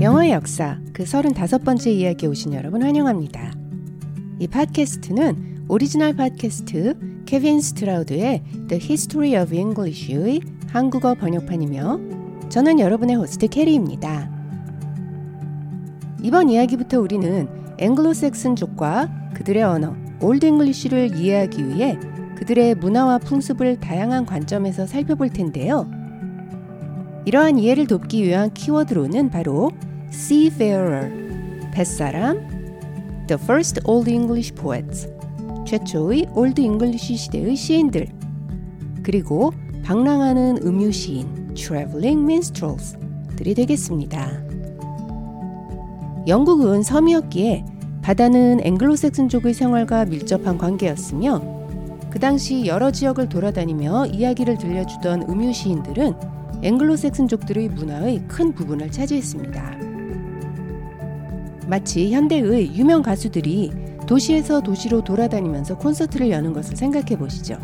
영어의 역사 그 35번째 이야기에 오신 여러분 환영합니다. 이 팟캐스트는 오리지널 팟캐스트 케빈 스트라우드의 The History of English의 한국어 번역판이며 저는 여러분의 호스트 캐리입니다. 이번 이야기부터 우리는 앵글로색슨 족과 그들의 언어 Old English를 이해하기 위해 그들의 문화와 풍습을 다양한 관점에서 살펴볼 텐데요. 이러한 이해를 돕기 위한 키워드로는 바로 seafarer, 뱃사람, the first old English poets, 최초의 Old English 시대의 시인들, 그리고 방랑하는 음유 시인, traveling minstrels들이 되겠습니다. 영국은 섬이었기에 바다는 앵글로색슨족의 생활과 밀접한 관계였으며 그 당시 여러 지역을 돌아다니며 이야기를 들려주던 음유 시인들은 앵글로색슨족들의 문화의 큰 부분을 차지했습니다. 마치 현대의 유명 가수들이 도시에서 도시로 돌아다니면서 콘서트를 여는 것을 생각해 보시죠.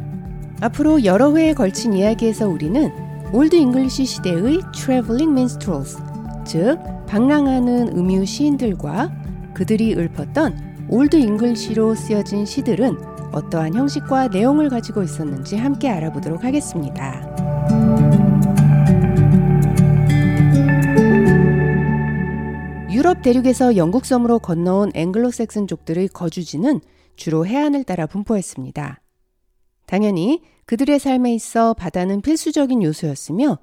앞으로 여러 회에 걸친 이야기에서 우리는 Old English 시대의 traveling minstrels, 즉 방랑하는 음유 시인들과 그들이 읊었던 Old English로 쓰여진 시들은 어떠한 형식과 내용을 가지고 있었는지 함께 알아보도록 하겠습니다. 유럽 대륙에서 영국 섬으로 건너온 앵글로색슨족들의 거주지는 주로 해안을 따라 분포했습니다. 당연히 그들의 삶에 있어 바다는 필수적인 요소였으며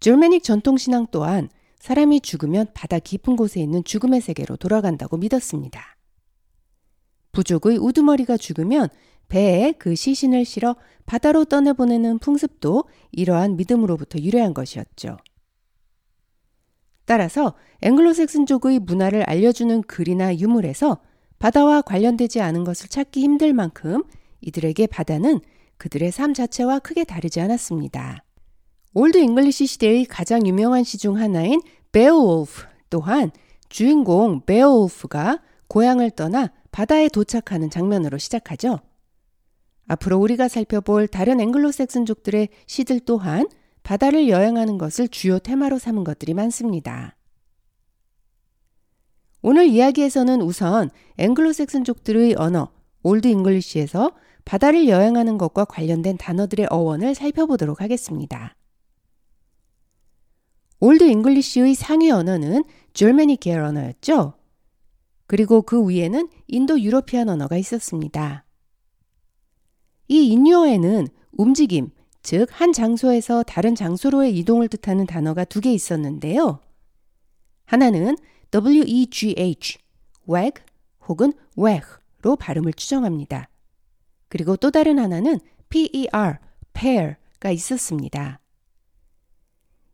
줄메닉 전통신앙 또한 사람이 죽으면 바다 깊은 곳에 있는 죽음의 세계로 돌아간다고 믿었습니다. 부족의 우두머리가 죽으면 배에 그 시신을 실어 바다로 떠내보내는 풍습도 이러한 믿음으로부터 유래한 것이었죠. 따라서 앵글로색슨족의 문화를 알려주는 글이나 유물에서 바다와 관련되지 않은 것을 찾기 힘들 만큼 이들에게 바다는 그들의 삶 자체와 크게 다르지 않았습니다. Old English 시대의 가장 유명한 시 중 하나인 베어울프 또한 주인공 베어울프가 고향을 떠나 바다에 도착하는 장면으로 시작하죠. 앞으로 우리가 살펴볼 다른 앵글로색슨족들의 시들 또한 바다를 여행하는 것을 주요 테마로 삼은 것들이 많습니다. 오늘 이야기에서는 우선 앵글로색슨족들의 언어, Old English에서 바다를 여행하는 것과 관련된 단어들의 어원을 살펴보도록 하겠습니다. Old English의 상위 언어는 Germanic 계열 언어였죠. 그리고 그 위에는 Indo-European 언어가 있었습니다. 이 인유어에는 움직임, 즉, 한 장소에서 다른 장소로의 이동을 뜻하는 단어가 두 개 있었는데요. 하나는 WEGH, wag 혹은 wag로 발음을 추정합니다. 그리고 또 다른 하나는 PER, pair가 있었습니다.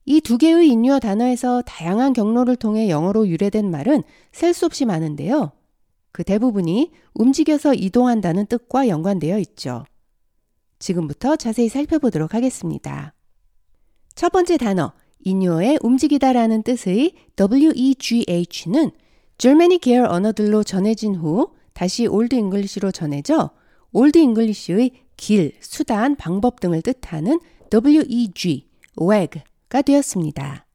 이 두 개의 인유어 단어에서 다양한 경로를 통해 영어로 유래된 말은 셀 수 없이 많은데요. 그 대부분이 움직여서 이동한다는 뜻과 연관되어 있죠. 지금부터 자세히 살펴보도록 하겠습니다. 첫 번째 단어, 인유어의 움직이다라는 뜻의 WEGH는 Germanic 계열 언어들로 전해진 후 다시 Old English로 전해져 Old English의 길, 수단, 방법 등을 뜻하는 WEG, weg가 되었습니다.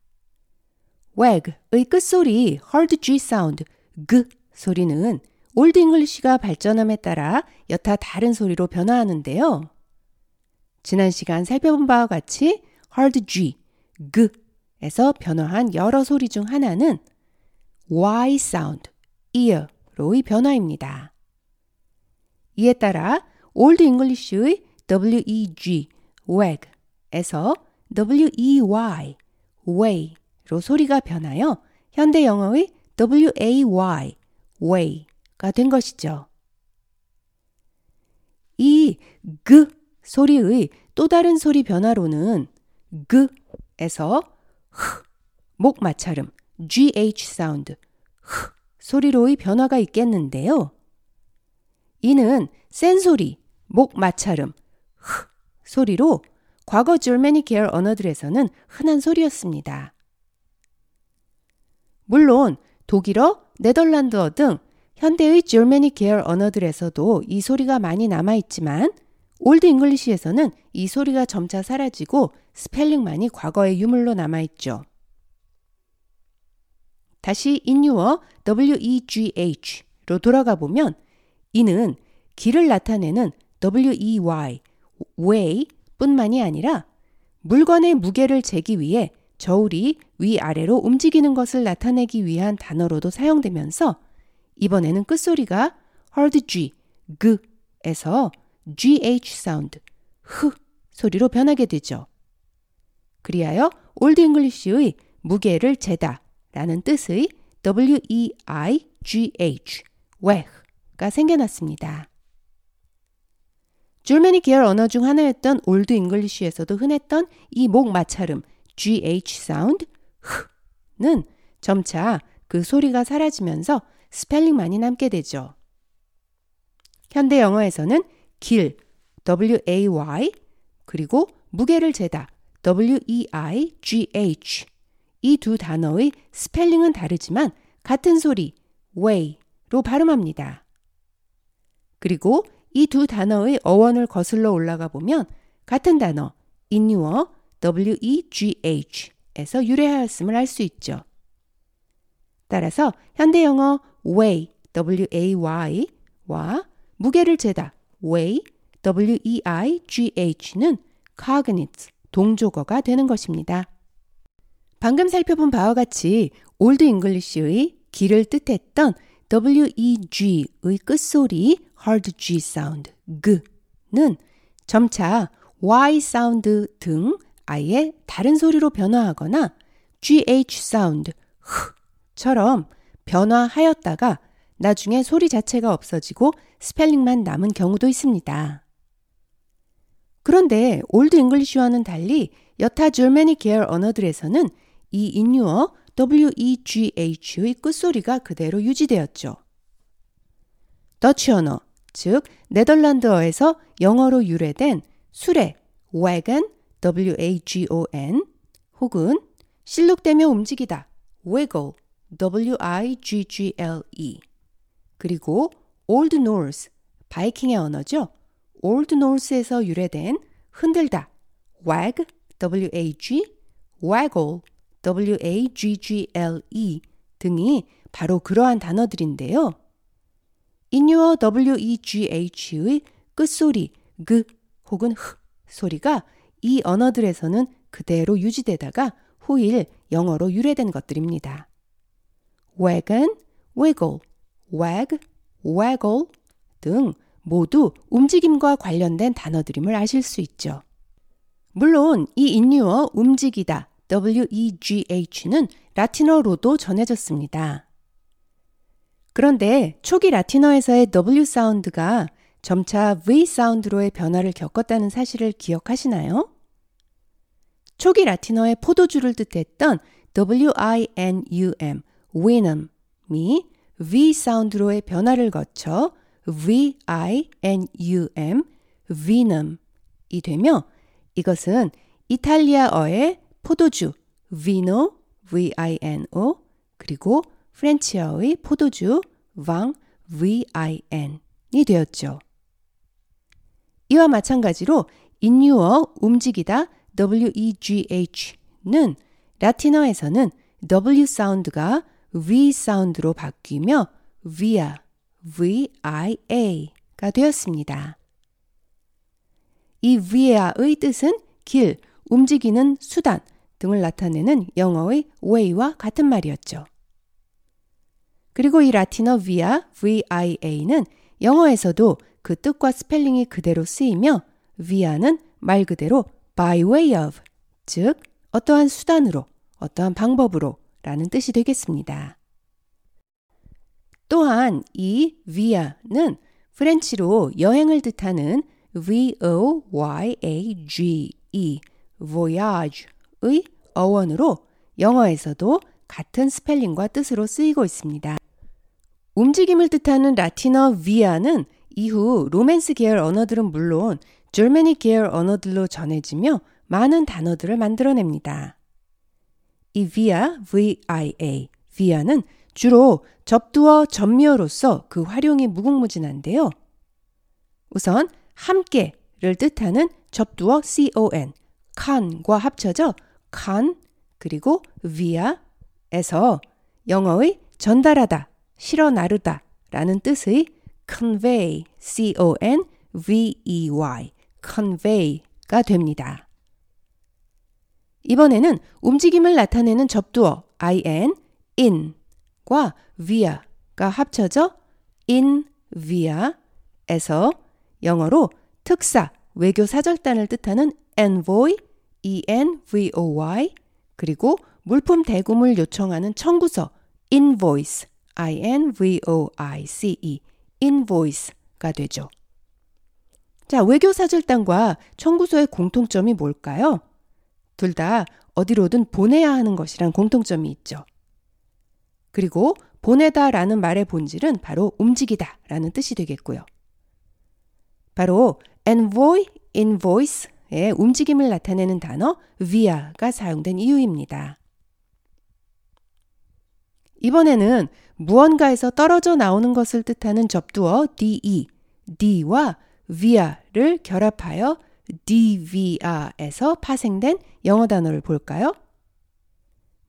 weg의 끝소리 hard G 사운드, 그 소리는 Old English가 발전함에 따라 여타 다른 소리로 변화하는데요. 지난 시간 살펴본 바와 같이 hard G, 그에서 변화한 여러 소리 중 하나는 Y 사운드, ear로의 변화입니다. 이에 따라 Old English의 WEG, wag에서 WEY, way로 소리가 변하여 현대 영어의 WAY, way가 된 것이죠. 이 그 소리의 또 다른 소리 변화로는 그에서 흐, 목 마찰음, gh 사운드, 흐 소리로의 변화가 있겠는데요. 이는 센 소리, 목 마찰음, 흐 소리로 과거 Germanic 계열 언어들에서는 흔한 소리였습니다. 물론 독일어, 네덜란드어 등 현대의 Germanic 계열 언어들에서도 이 소리가 많이 남아있지만 Old English에서는 이 소리가 점차 사라지고 스펠링만이 과거의 유물로 남아있죠. 다시 인유어 WEGH로 돌아가 보면 이는 길을 나타내는 WEY, way 뿐만이 아니라 물건의 무게를 재기 위해 저울이 위아래로 움직이는 것을 나타내기 위한 단어로도 사용되면서 이번에는 끝소리가 hard G, 그에서 GH 사운드, 흐 소리로 변하게 되죠. 그리하여 Old English의 무게를 재다 라는 뜻의 W-E-I-G-H, weh가 생겨났습니다. Germanic 계열 언어 중 하나였던 Old English에서도 흔했던 이 목 마찰음 GH 사운드 흐는 점차 그 소리가 사라지면서 스펠링만이 남게 되죠. 현대 영어에서는 길 W-A-Y 그리고 무게를 재다 W-E-I-G-H 이 두 단어의 스펠링은 다르지만 같은 소리 weigh로 발음합니다. 그리고 이 두 단어의 어원을 거슬러 올라가 보면 같은 단어 인유어 WEGH에서 유래하였음을 알 수 있죠. 따라서 현대 영어 way W-A-Y와 무게를 재다 weigh W-E-I-G-H는 cognate 동조어가 되는 것입니다. 방금 살펴본 바와 같이 Old English의 길을 뜻했던 WEG의 끝소리 hard G 사운드 그는 점차 Y 사운드 등 아예 다른 소리로 변화하거나 GH 사운드 흐처럼 변화하였다가 나중에 소리 자체가 없어지고 스펠링만 남은 경우도 있습니다. 그런데 Old English와는 달리 여타 Germanic 계열 언어들에서는 이 인유어 WEGH의 끝소리가 그대로 유지되었죠. 더치 언어, 즉 네덜란드어에서 영어로 유래된 수레, wagon, W-A-G-O-N 혹은 실룩대며 움직이다, wiggle, W-I-G-G-L-E 그리고 Old Norse, 바이킹의 언어죠. Old Norse에서 유래된 흔들다, wag, W-A-G, waggle, W-A-G-G-L-E 등이 바로 그러한 단어들인데요. 인유어 W-E-G-H의 끝소리 그 혹은 흐 소리가 이 언어들에서는 그대로 유지되다가 후일 영어로 유래된 것들입니다. wagon, wiggle, wag, waggle 등 모두 움직임과 관련된 단어들임을 아실 수 있죠. 물론 이 인유어 움직이다 WEGH는 라틴어로도 전해졌습니다. 그런데 초기 라틴어에서의 W 사운드가 점차 V 사운드로의 변화를 겪었다는 사실을 기억하시나요? 초기 라틴어의 포도주를 뜻했던 W-I-N-U-M, winum이 V 사운드로의 변화를 거쳐 V-I-N-U-M, vinum이 되며 이것은 이탈리아어의 포도주 vino, V-I-N-O 그리고 프렌치어의 포도주 vin, V-I-N이 되었죠. 이와 마찬가지로 인유어 움직이다 W-E-G-H는 라틴어에서는 W 사운드가 V 사운드로 바뀌며 via, V-I-A가 되었습니다. 이 via의 뜻은 길, 움직이는 수단 등을 나타내는 영어의 way와 같은 말이었죠. 그리고 이 라틴어 via, via는 영어에서도 그 뜻과 스펠링이 그대로 쓰이며 via는 말 그대로 by way of, 즉 어떠한 수단으로, 어떠한 방법으로 라는 뜻이 되겠습니다. 또한 이 via는 French로 여행을 뜻하는 v-o-y-a-g-e, voyage의 어원으로 영어에서도 같은 스펠링과 뜻으로 쓰이고 있습니다. 움직임을 뜻하는 라틴어 via는 이후 로맨스 계열 언어들은 물론 Germanic 계열 언어들로 전해지며 많은 단어들을 만들어냅니다. 이 via, via, via는 주로 접두어 전미어로서 그 활용이 무궁무진한데요. 우선 함께를 를 뜻하는 접두어 con, can과 합쳐져 con 그리고 via에서 영어의 전달하다, 실어 나르다 라는 뜻의 convey, c-o-n-v-e-y, convey가 됩니다. 이번에는 움직임을 나타내는 접두어 in, in과 via가 합쳐져 in via에서 영어로 특사, 외교 사절단을 뜻하는 envoy, e-n-v-o-y 그리고 물품 대금을 요청하는 청구서 invoice, i-n-v-o-i-c-e, invoice가 되죠. 자, 외교 사절단과 청구서의 공통점이 뭘까요? 둘 다 어디로든 보내야 하는 것이란 공통점이 있죠. 그리고 보내다라는 말의 본질은 바로 움직이다 라는 뜻이 되겠고요. 바로 envoy, invoice의 움직임을 나타내는 단어 via가 사용된 이유입니다. 이번에는 무언가에서 떨어져 나오는 것을 뜻하는 접두어 de, d와 via를 결합하여 DVR에서 파생된 영어 단어를 볼까요?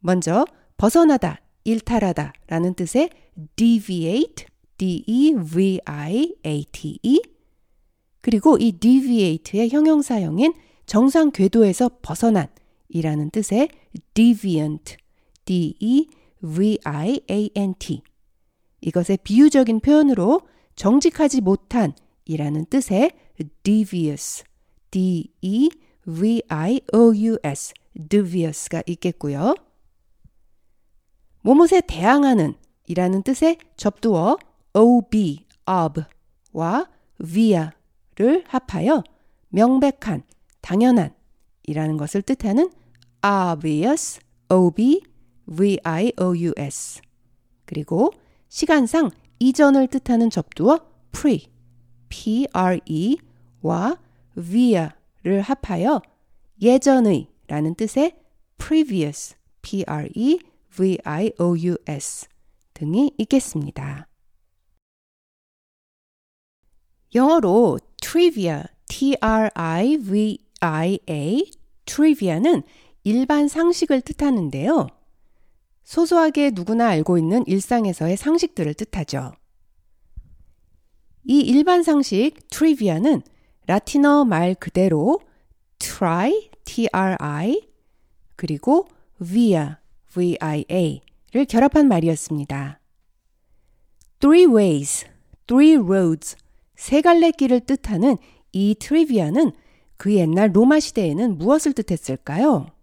먼저 벗어나다, 일탈하다 라는 뜻의 deviate, D-E-V-I-A-T-E 그리고 이 deviate의 형용사형인 정상 궤도에서 벗어난 이라는 뜻의 deviant, D-E-V-I-A-N-T 이것의 비유적인 표현으로 정직하지 못한 이라는 뜻의 devious, D-E-V-I-O-U-S, devious's,가 있겠고요. 모못에 대항하는 이라는 뜻의 접두어 ob, ob와 via를 합하여 명백한, 당연한 이라는 것을 뜻하는 obvious, ob, vious 그리고 시간상 이전을 뜻하는 접두어 pre, pre와 via를 합하여 예전의 라는 뜻의 previous, pre-vious 등이 있겠습니다. 영어로 trivia, t-r-i-v-i-a, trivia는 일반 상식을 뜻하는데요. 소소하게 누구나 알고 있는 일상에서의 상식들을 뜻하죠. 이 일반 상식 트리비아는 라틴어 말 그대로 try, t-r-i, 그리고 via, v-i-a를 결합한 말이었습니다. three ways, three roads, 세 갈래 길을 뜻하는 이 트리비아는 그 옛날 로마 시대에는 무엇을 뜻했을까요?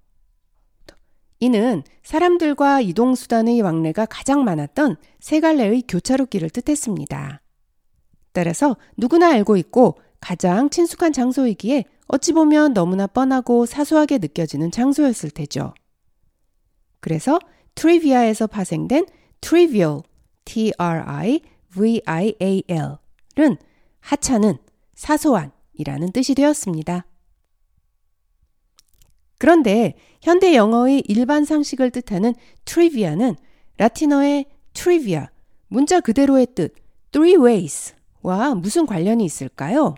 이는 사람들과 이동수단의 왕래가 가장 많았던 세 갈래의 교차로길을 뜻했습니다. 따라서 누구나 알고 있고 가장 친숙한 장소이기에 어찌 보면 너무나 뻔하고 사소하게 느껴지는 장소였을 테죠. 그래서 트리비아에서 파생된 trivial, t-r-i-v-i-a-l은 하찮은, 사소한이라는 뜻이 되었습니다. 그런데 현대 영어의 일반 상식을 뜻하는 trivia는 라틴어의 trivia, 문자 그대로의 뜻 three ways와 무슨 관련이 있을까요?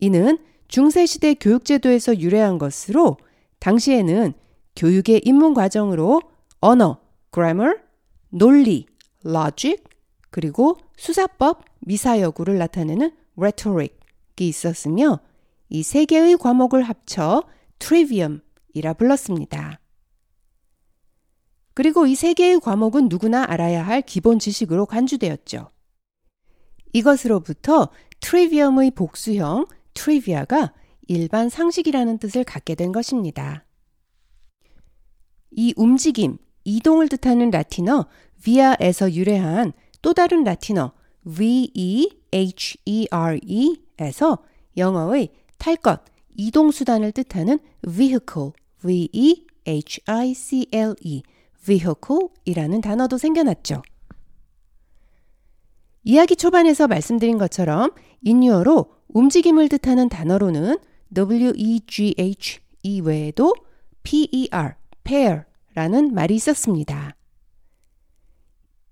이는 중세시대 교육제도에서 유래한 것으로 당시에는 교육의 입문 과정으로 언어, grammar, 논리, logic, 그리고 수사법, 미사여구를 나타내는 rhetoric이 있었으며 이 세 개의 과목을 합쳐 trivium이라 불렀습니다. 그리고 이 세 개의 과목은 누구나 알아야 할 기본 지식으로 간주되었죠. 이것으로부터 트리비엄의 복수형 트리비아가 일반 상식이라는 뜻을 갖게 된 것입니다. 이 움직임, 이동을 뜻하는 라틴어 via에서 유래한 또 다른 라틴어 v-e-h-e-r-e에서 영어의 탈 것, 이동 수단을 뜻하는 vehicle, v-e-h-i-c-l-e, vehicle이라는 단어도 생겨났죠. 이야기 초반에서 말씀드린 것처럼 인유어로 움직임을 뜻하는 단어로는 w-e-g-h 이외에도 p-e-r, pair라는 말이 있었습니다.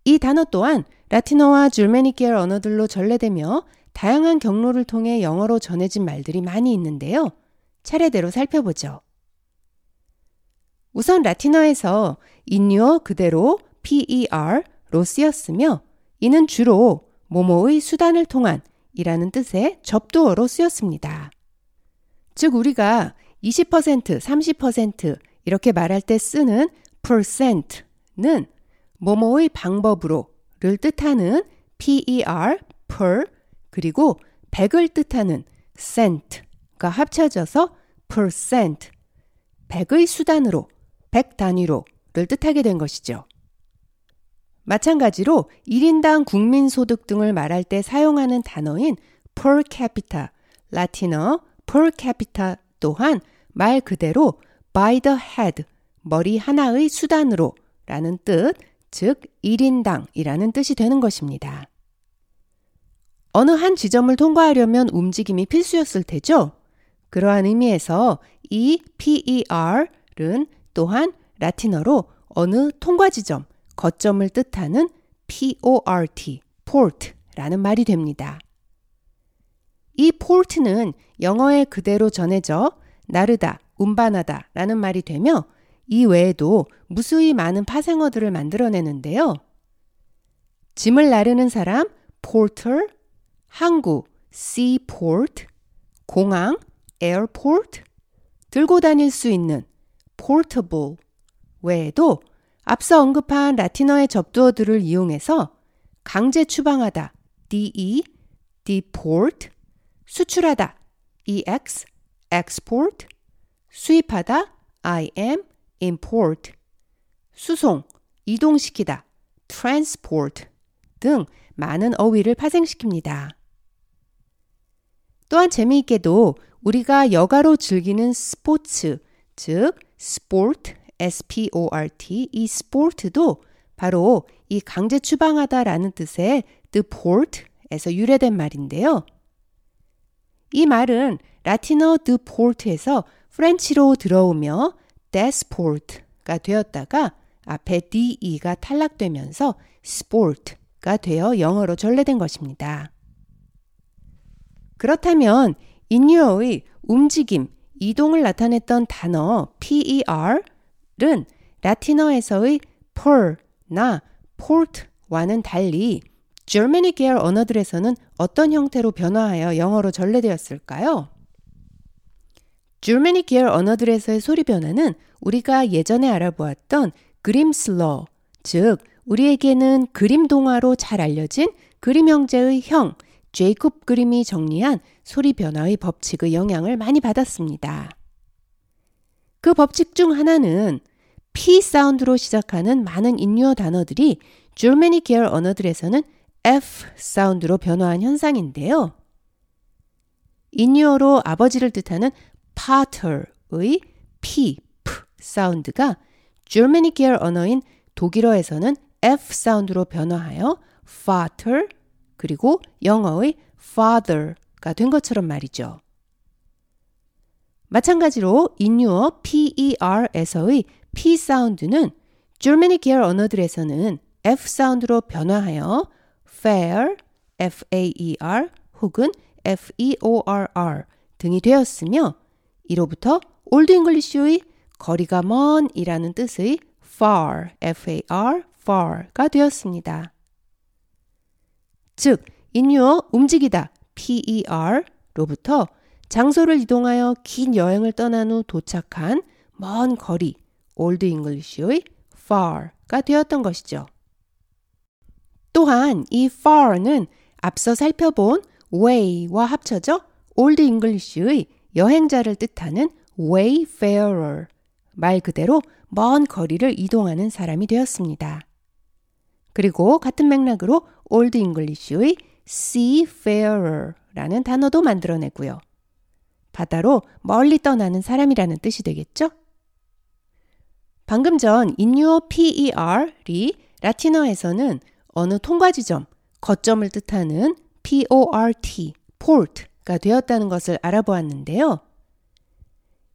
이 단어 또한 라틴어와 줄메니케어 언어들로 전래되며 다양한 경로를 통해 영어로 전해진 말들이 많이 있는데요. 차례대로 살펴보죠. 우선 라틴어에서 인유어 그대로 PER로 쓰였으며 이는 주로 모모의 수단을 통한 이라는 뜻의 접두어로 쓰였습니다. 즉 우리가 20%, 30% 이렇게 말할 때 쓰는 percent는 모모의 방법으로를 뜻하는 per, per 그리고 100을 뜻하는 cent가 합쳐져서 percent, 100의 수단으로, 100 단위로를 뜻하게 된 것이죠. 마찬가지로 1인당 국민소득 등을 말할 때 사용하는 단어인 per capita, 라틴어 per capita 또한 말 그대로 by the head, 머리 하나의 수단으로 라는 뜻, 즉 1인당이라는 뜻이 되는 것입니다. 어느 한 지점을 통과하려면 움직임이 필수였을 테죠. 그러한 의미에서 이 PER은 또한 라틴어로 어느 통과 지점, 거점을 뜻하는 PORT, port라는 말이 됩니다. 이 port는 영어에 그대로 전해져 나르다, 운반하다 라는 말이 되며 이 외에도 무수히 많은 파생어들을 만들어내는데요. 짐을 나르는 사람, porter, 항구, seaport, 공항, airport, 들고 다닐 수 있는 portable 외에도 앞서 언급한 라틴어의 접두어들을 이용해서 강제 추방하다, de, deport, 수출하다, ex, export, 수입하다, im, import, 수송, 이동시키다, transport 등 많은 어휘를 파생시킵니다. 또한 재미있게도 우리가 여가로 즐기는 스포츠, 즉 sport, S-P-O-R-T, 이 sport도 바로 이 강제 추방하다라는 뜻의 the port에서 유래된 말인데요. 이 말은 라틴어 the port에서 프렌치로 들어오며 desport가 되었다가 앞에 de가 탈락되면서 sport가 되어 영어로 전래된 것입니다. 그렇다면 인유어의 움직임, 이동을 나타냈던 단어 per은 라틴어에서의 per나 port와는 달리 Germany 계열 언어들에서는 어떤 형태로 변화하여 영어로 전래되었을까요? Germany 계열 언어들에서의 소리 변화는 우리가 예전에 알아보았던 그림슬러, 즉 우리에게는 그림 동화로 잘 알려진 그림 형제의 형 제이콥 그림이 정리한 소리 변화의 법칙의 영향을 많이 받았습니다. 그 법칙 중 하나는 P 사운드로 시작하는 많은 인유어 단어들이 줄메니 계열 언어들에서는 F 사운드로 변화한 현상인데요. 인유어로 아버지를 뜻하는 파터의 P, P 사운드가 줄메니 계열 언어인 독일어에서는 F 사운드로 변화하여 father 그리고 영어의 father가 된 것처럼 말이죠. 마찬가지로 인유어 PER에서의 P 사운드는 줄메니 계열 언어들에서는 F 사운드로 변화하여 fair, F-A-E-R 혹은 F-E-O-R-R 등이 되었으며 이로부터 Old English의 거리가 먼이라는 뜻의 far, F-A-R, far가 되었습니다. 즉, 인유어 움직이다, PER로부터 장소를 이동하여 긴 여행을 떠난 후 도착한 먼 거리, Old English의 far가 되었던 것이죠. 또한 이 far는 앞서 살펴본 way와 합쳐져 Old English의 여행자를 뜻하는 wayfarer 말 그대로 먼 거리를 이동하는 사람이 되었습니다. 그리고 같은 맥락으로 Old English의 seafarer라는 단어도 만들어내고요. 바다로 멀리 떠나는 사람이라는 뜻이 되겠죠? 방금 전 인유어 PER이 라틴어에서는 어느 통과 지점, 거점을 뜻하는 PORT, port가 되었다는 것을 알아보았는데요.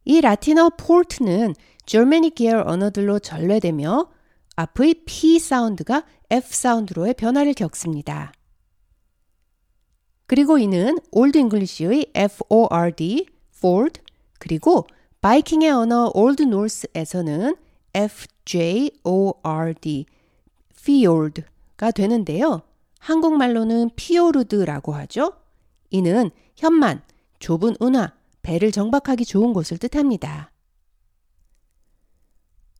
이 라틴어 port는 Germanic 계열 언어들로 전래되며 앞의 P 사운드가 F 사운드로의 변화를 겪습니다. 그리고 이는 Old English의 FORD, Ford, 그리고 바이킹의 언어 Old Norse에서는 FJORD, Fjord가 되는데요. 한국말로는 피오르드라고 하죠. 이는 협만, 좁은 운하, 배를 정박하기 좋은 곳을 뜻합니다.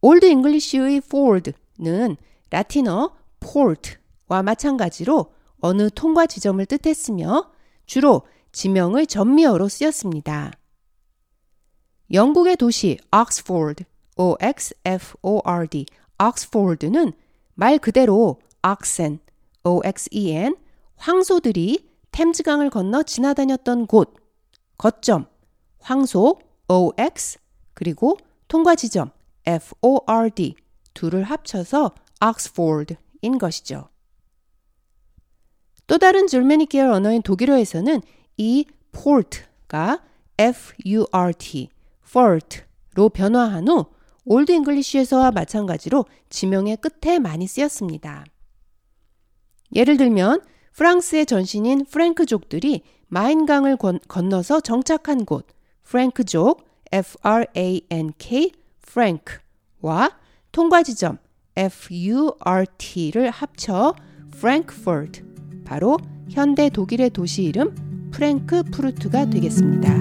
Old English의 Ford 는 라틴어 port와 마찬가지로 어느 통과 지점을 뜻했으며 주로 지명의 전미어로 쓰였습니다. 영국의 도시 Oxford, O-X-F-O-R-D, Oxford는 말 그대로 oxen, O-X-E-N, 황소들이 템즈강을 건너 지나다녔던 곳, 거점, 황소, O-X, 그리고 통과 지점, F-O-R-D, 둘을 합쳐서 Oxford인 것이죠. 또 다른 Germanic 계열 언어인 독일어에서는 이 port가 F-U-R-T, furt로 변화한 후 Old English에서와 마찬가지로 지명의 끝에 많이 쓰였습니다. 예를 들면 프랑스의 전신인 Frank족들이 마인강을 건너서 정착한 곳 Frank족 F-R-A-N-K Frank와 통과 지점 F-U-R-T를 합쳐 프랭크포르트 바로 현대 독일의 도시 이름 프랭크푸르트가 되겠습니다.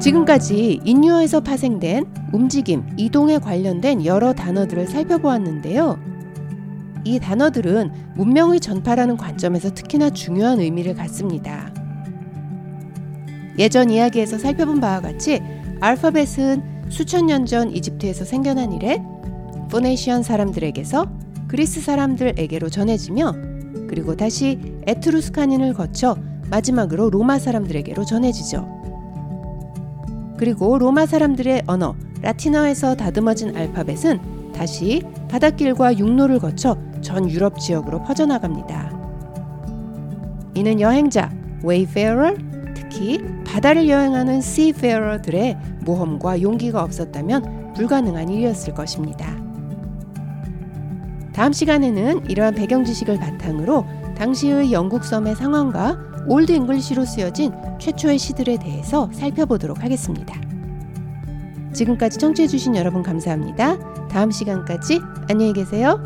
지금까지 인유어에서 파생된 움직임, 이동에 관련된 여러 단어들을 살펴보았는데요. 이 단어들은 문명의 전파라는 관점에서 특히나 중요한 의미를 갖습니다. 예전 이야기에서 살펴본 바와 같이 알파벳은 수천 년 전 이집트에서 생겨난 이래 포네시언 사람들에게서 그리스 사람들에게로 전해지며 그리고 다시 에트루스카닌을 거쳐 마지막으로 로마 사람들에게로 전해지죠. 그리고 로마 사람들의 언어 라틴어에서 다듬어진 알파벳은 다시 바닷길과 육로를 거쳐 전 유럽 지역으로 퍼져나갑니다. 이는 여행자, wayfarer, 특히 바다를 여행하는 seafarer들의 모험과 용기가 없었다면 불가능한 일이었을 것입니다. 다음 시간에는 이러한 배경 지식을 바탕으로 당시의 영국 섬의 상황과 Old English로 쓰여진 최초의 시들에 대해서 살펴보도록 하겠습니다. 지금까지 청취해주신 여러분 감사합니다. 다음 시간까지 안녕히 계세요.